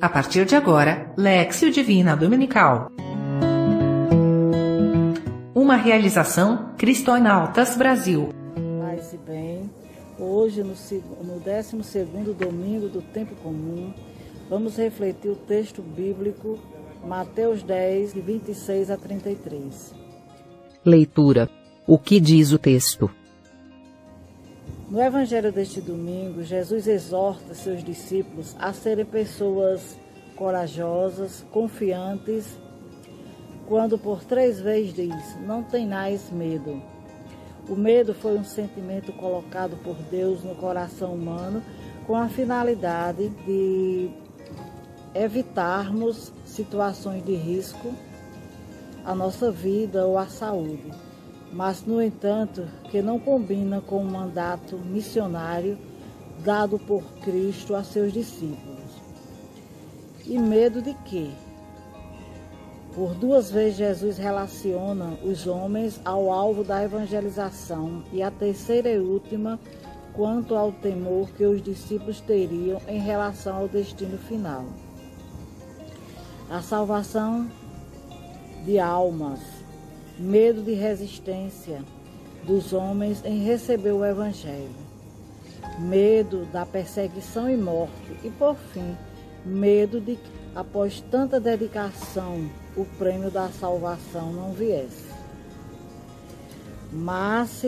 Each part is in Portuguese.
A partir de agora, Lexio Divina Dominical. Uma realização Cristonautas Brasil. Paz e bem, hoje no, no 12 domingo do tempo comum, vamos refletir o texto bíblico Mateus 10, de 26 a 33. Leitura. O que diz o texto? No evangelho deste domingo, Jesus exorta seus discípulos a serem pessoas corajosas, confiantes, quando por três vezes diz: Não tenhais medo. O medo foi um sentimento colocado por Deus no coração humano com a finalidade de evitarmos situações de risco à nossa vida ou à saúde mas, no entanto, que não combina com o mandato missionário dado por Cristo a seus discípulos. E medo de quê? Por duas vezes Jesus relaciona os homens ao alvo da evangelização e a terceira e última quanto ao temor que os discípulos teriam em relação ao destino final. A salvação de almas medo de resistência dos homens em receber o Evangelho, medo da perseguição e morte, e por fim, medo de que, após tanta dedicação, o prêmio da salvação não viesse. Mas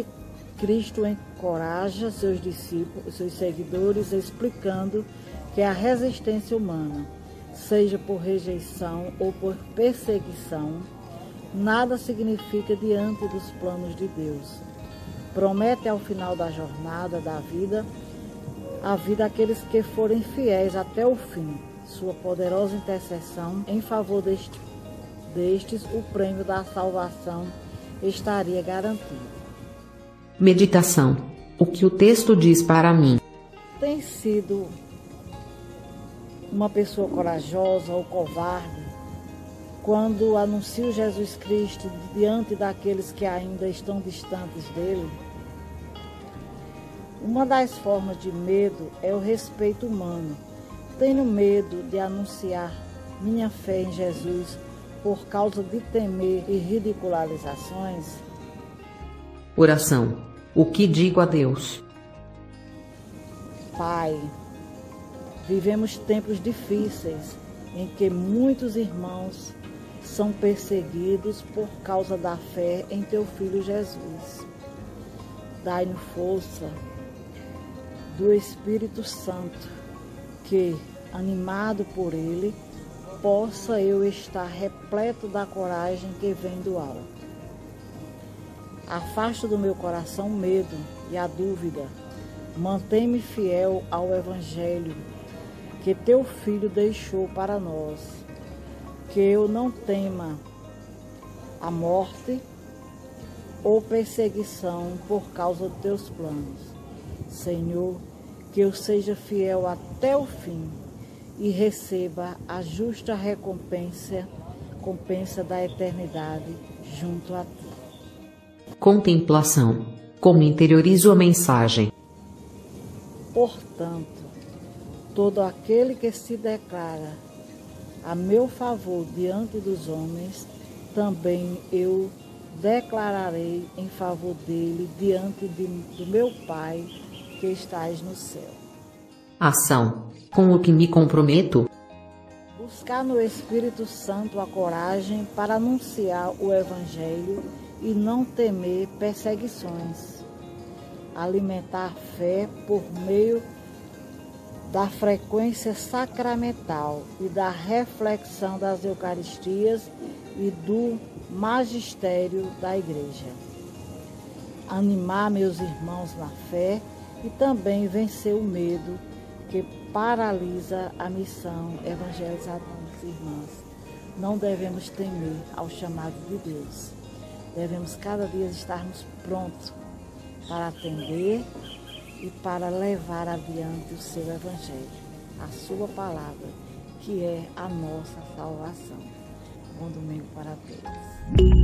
Cristo encoraja seus discípulos, seus seguidores, explicando que a resistência humana, seja por rejeição ou por perseguição, nada significa diante dos planos de Deus. Promete ao final da jornada da vida a vida àqueles que forem fiéis até o fim. Sua poderosa intercessão em favor deste, destes, o prêmio da salvação estaria garantido. Meditação. O que o texto diz para mim? Tem sido uma pessoa corajosa ou covarde quando anuncio Jesus Cristo diante daqueles que ainda estão distantes dele, uma das formas de medo é o respeito humano. Tenho medo de anunciar minha fé em Jesus por causa de temer e ridicularizações. Oração. O que digo a Deus? Pai, vivemos tempos difíceis em que muitos irmãos são perseguidos por causa da fé em teu Filho Jesus. Dai-nos força do Espírito Santo, que, animado por ele, possa eu estar repleto da coragem que vem do alto. Afasta do meu coração o medo e a dúvida. Mantém-me fiel ao Evangelho que teu Filho deixou para nós que eu não tema a morte ou perseguição por causa dos teus planos. Senhor, que eu seja fiel até o fim e receba a justa recompensa, recompensa da eternidade junto a ti. Contemplação. Como interiorizo a mensagem. Portanto, todo aquele que se declara a meu favor diante dos homens, também eu declararei em favor dele diante de, do meu Pai que estás no céu. Ação. Com o que me comprometo? Buscar no Espírito Santo a coragem para anunciar o Evangelho e não temer perseguições. Alimentar fé por meio de da frequência sacramental e da reflexão das Eucaristias e do magistério da Igreja. Animar meus irmãos na fé e também vencer o medo que paralisa a missão evangelizadora dos irmãos. Não devemos temer ao chamado de Deus. Devemos cada dia estarmos prontos para atender e para levar adiante o seu Evangelho, a sua palavra, que é a nossa salvação. Bom domingo para todos.